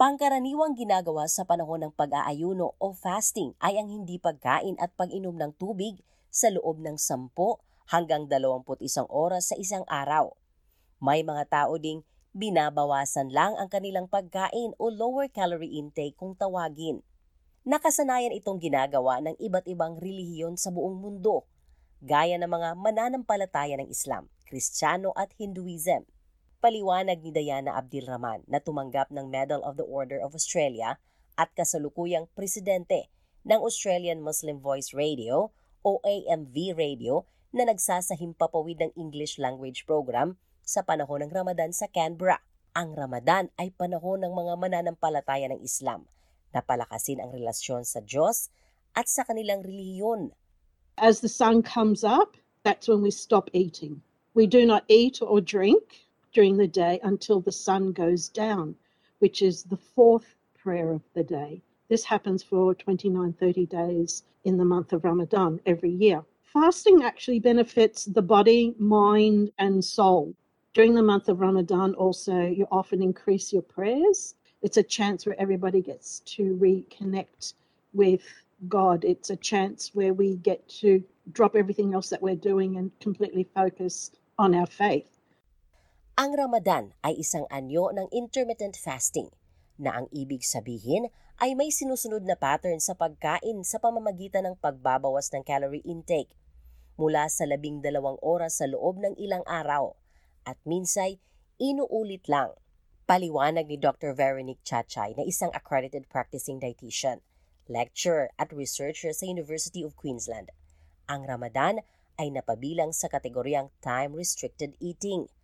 Pangkaraniwang ginagawa sa panahon ng pag-aayuno o fasting ay ang hindi pagkain at pag-inom ng tubig sa loob ng 10 hanggang 21 oras sa isang araw. May mga tao ding binabawasan lang ang kanilang pagkain o lower calorie intake kung tawagin. Nakasanayan itong ginagawa ng iba't ibang relihiyon sa buong mundo, gaya ng mga mananampalataya ng Islam, Kristiyano at Hinduism. Paliwanag ni Diana Abdilrahman na tumanggap ng Medal of the Order of Australia at kasalukuyang presidente ng Australian Muslim Voice Radio o AMV Radio na nagsasahim papawid ng English language program sa panahon ng Ramadan sa Canberra. Ang Ramadan ay panahon ng mga mananampalataya ng Islam na palakasin ang relasyon sa Diyos at sa kanilang relihiyon. As the sun comes up, that's when we stop eating. We do not eat or drink during the day until the sun goes down, which is the fourth prayer of the day. This happens for 29, 30 days in the month of Ramadan every year. Fasting actually benefits the body, mind, and soul. During the month of Ramadan, also, you often increase your prayers. It's a chance where everybody gets to reconnect with God. It's a chance where we get to drop everything else that we're doing and completely focus on our faith. Ang Ramadan ay isang anyo ng intermittent fasting na ang ibig sabihin ay may sinusunod na pattern sa pagkain sa pamamagitan ng pagbabawas ng calorie intake mula sa labing dalawang oras sa loob ng ilang araw at minsay inuulit lang. Paliwanag ni Dr. Veronique Chachay na isang accredited practicing dietitian, lecturer at researcher sa University of Queensland. Ang Ramadan ay napabilang sa kategoryang time-restricted eating –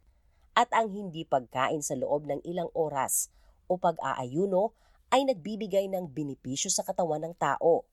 at ang hindi pagkain sa loob ng ilang oras o pag-aayuno ay nagbibigay ng benepisyo sa katawan ng tao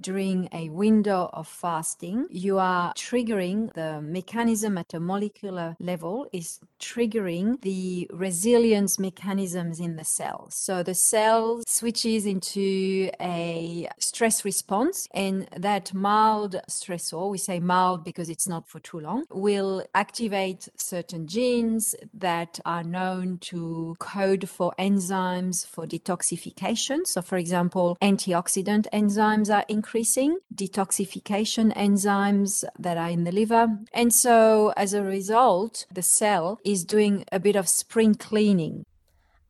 during a window of fasting, you are triggering the mechanism at a molecular level is triggering the resilience mechanisms in the cell. So the cell switches into a stress response and that mild stressor, we say mild because it's not for too long, will activate certain genes that are known to code for enzymes for detoxification. So for example, antioxidant enzymes are increasing, detoxification enzymes that are in the liver. And so, as a result, the cell is doing a bit of spring cleaning.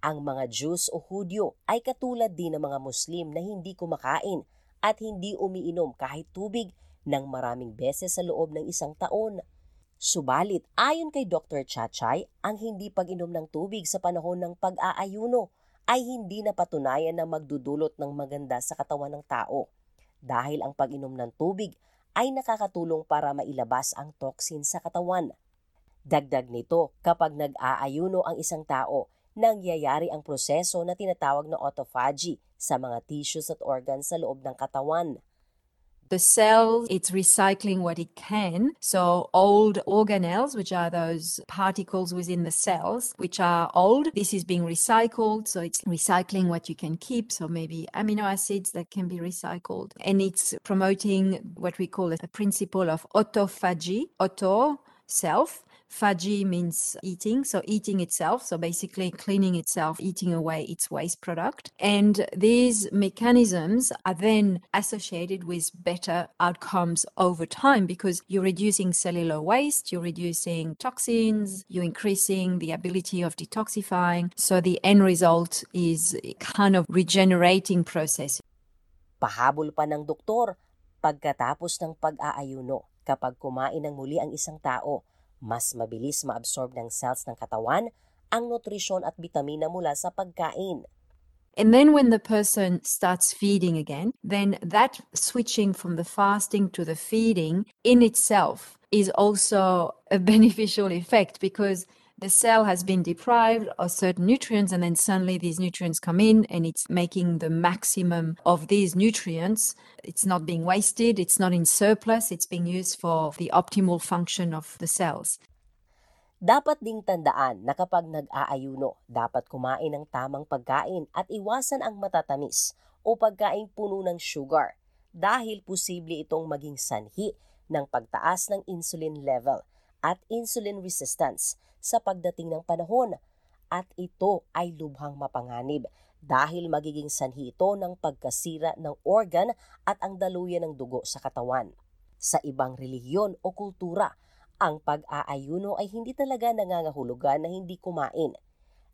Ang mga Jews o Hudyo ay katulad din ng mga Muslim na hindi kumakain at hindi umiinom kahit tubig ng maraming beses sa loob ng isang taon. Subalit, ayon kay Dr. Chachay, ang hindi pag-inom ng tubig sa panahon ng pag-aayuno ay hindi napatunayan na magdudulot ng maganda sa katawan ng tao dahil ang pag-inom ng tubig ay nakakatulong para mailabas ang toxin sa katawan. Dagdag nito, kapag nag-aayuno ang isang tao, nangyayari ang proseso na tinatawag na autophagy sa mga tissues at organs sa loob ng katawan. The cell, it's recycling what it can. So old organelles, which are those particles within the cells, which are old, this is being recycled. So it's recycling what you can keep. So maybe amino acids that can be recycled. And it's promoting what we call a principle of autophagy, auto, self, Faji means eating, so eating itself, so basically cleaning itself, eating away its waste product. And these mechanisms are then associated with better outcomes over time because you're reducing cellular waste, you're reducing toxins, you're increasing the ability of detoxifying. So the end result is kind of regenerating process. Pahabol pa ng doktor pagkatapos ng pag-aayuno kapag kumain ng muli ang isang tao mas mabilis maabsorb ng cells ng katawan ang nutrisyon at bitamina mula sa pagkain. And then when the person starts feeding again, then that switching from the fasting to the feeding in itself is also a beneficial effect because the cell has been deprived of certain nutrients and then suddenly these nutrients come in and it's making the maximum of these nutrients. It's not being wasted it's not in surplus it's being used for the optimal function of the cells. Dapat ding tandaan na kapag nag-aayuno, dapat kumain ng tamang pagkain at iwasan ang matatamis o pagkain puno ng sugar dahil posible itong maging sanhi ng pagtaas ng insulin level at insulin resistance sa pagdating ng panahon at ito ay lubhang mapanganib dahil magiging sanhi ito ng pagkasira ng organ at ang daluyan ng dugo sa katawan. Sa ibang relihiyon o kultura, ang pag-aayuno ay hindi talaga nangangahulugan na hindi kumain.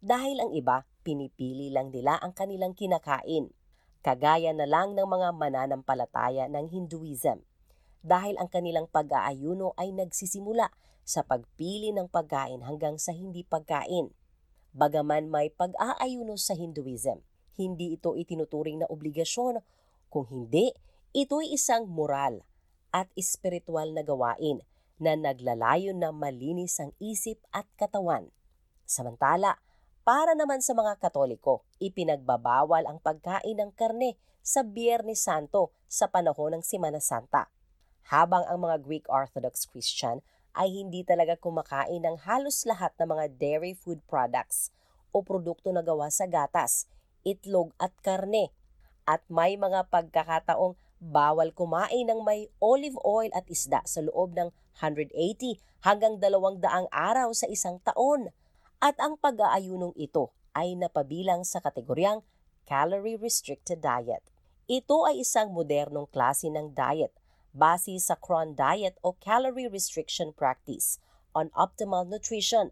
Dahil ang iba, pinipili lang nila ang kanilang kinakain. Kagaya na lang ng mga mananampalataya ng Hinduism. Dahil ang kanilang pag-aayuno ay nagsisimula sa pagpili ng pagkain hanggang sa hindi pagkain. Bagaman may pag-aayuno sa Hinduism, hindi ito itinuturing na obligasyon. Kung hindi, ito'y isang moral at espiritual na gawain na naglalayon na malinis ang isip at katawan. Samantala, para naman sa mga Katoliko, ipinagbabawal ang pagkain ng karne sa Biyernes Santo sa panahon ng Simana Santa. Habang ang mga Greek Orthodox Christian ay hindi talaga kumakain ng halos lahat ng mga dairy food products o produkto na gawa sa gatas, itlog at karne. At may mga pagkakataong bawal kumain ng may olive oil at isda sa loob ng 180 hanggang 200 araw sa isang taon. At ang pag-aayunong ito ay napabilang sa kategoryang calorie-restricted diet. Ito ay isang modernong klase ng diet base sa Cron Diet o Calorie Restriction Practice on Optimal Nutrition.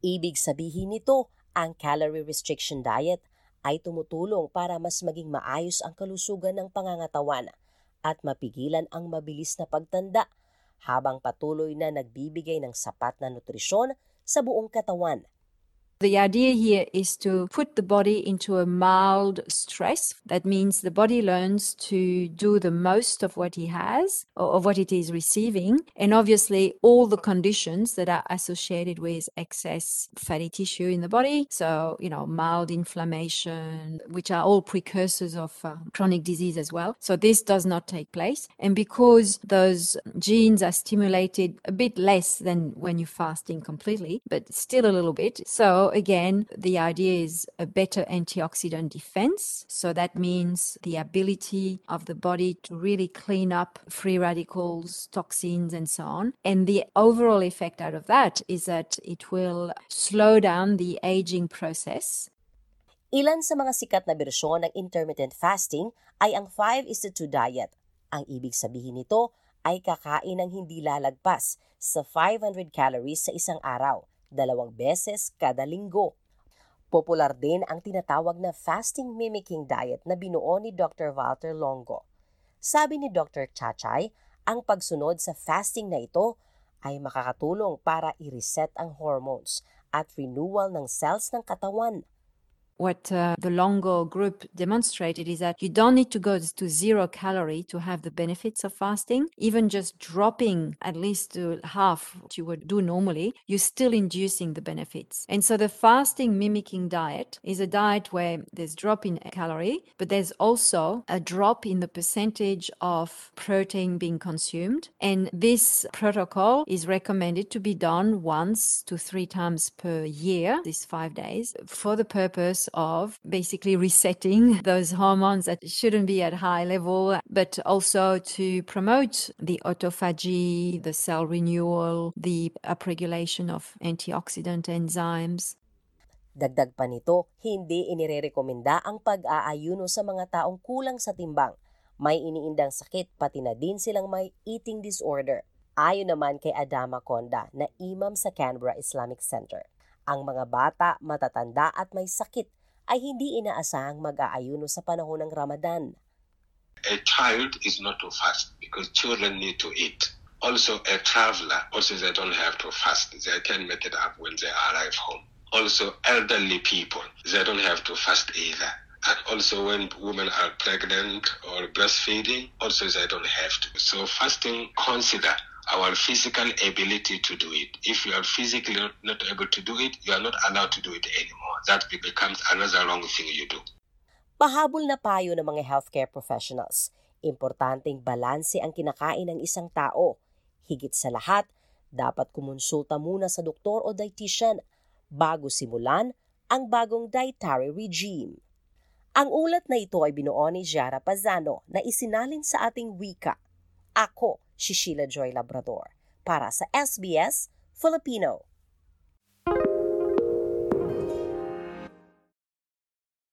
Ibig sabihin nito, ang Calorie Restriction Diet ay tumutulong para mas maging maayos ang kalusugan ng pangangatawan at mapigilan ang mabilis na pagtanda habang patuloy na nagbibigay ng sapat na nutrisyon sa buong katawan The idea here is to put the body into a mild stress. That means the body learns to do the most of what he has or of what it is receiving. And obviously, all the conditions that are associated with excess fatty tissue in the body. So, you know, mild inflammation, which are all precursors of uh, chronic disease as well. So, this does not take place. And because those genes are stimulated a bit less than when you're fasting completely, but still a little bit. So, again, the idea is a better antioxidant defense. So that means the ability of the body to really clean up free radicals, toxins, and so on. And the overall effect out of that is that it will slow down the aging process. Ilan sa mga sikat na bersyon ng intermittent fasting ay ang 5 is to 2 diet. Ang ibig sabihin nito ay kakain ng hindi lalagpas sa 500 calories sa isang araw dalawang beses kada linggo. Popular din ang tinatawag na fasting mimicking diet na binuo ni Dr. Walter Longo. Sabi ni Dr. Chachay, ang pagsunod sa fasting na ito ay makakatulong para i-reset ang hormones at renewal ng cells ng katawan what uh, the Longo group demonstrated is that you don't need to go to zero calorie to have the benefits of fasting. Even just dropping at least to half what you would do normally, you're still inducing the benefits. And so the fasting mimicking diet is a diet where there's drop in calorie, but there's also a drop in the percentage of protein being consumed. And this protocol is recommended to be done once to three times per year, these five days, for the purpose of basically resetting those hormones that shouldn't be at high level, but also to promote the autophagy, the cell renewal, the upregulation of antioxidant enzymes. Dagdag pa nito, hindi inirerekomenda ang pag-aayuno sa mga taong kulang sa timbang. May iniindang sakit pati na din silang may eating disorder. Ayon naman kay Adama Konda na imam sa Canberra Islamic Center. Ang mga bata, matatanda at may sakit ay hindi inaasahang mag-aayuno sa panahon ng Ramadan. A child is not to fast because children need to eat. Also, a traveler, also they don't have to fast. They can make it up when they arrive home. Also, elderly people, they don't have to fast either. And also when women are pregnant or breastfeeding, also they don't have to. So fasting consider our physical ability to do it. If you are physically not able to do it, you are not allowed to do it anymore. That becomes another wrong thing you do. Pahabol na payo ng mga healthcare professionals. Importanteng balanse ang kinakain ng isang tao. Higit sa lahat, dapat kumonsulta muna sa doktor o dietitian bago simulan ang bagong dietary regime. Ang ulat na ito ay binuo ni Jara Pazano na isinalin sa ating wika. Ako, si Sheila Joy Labrador para sa SBS Filipino.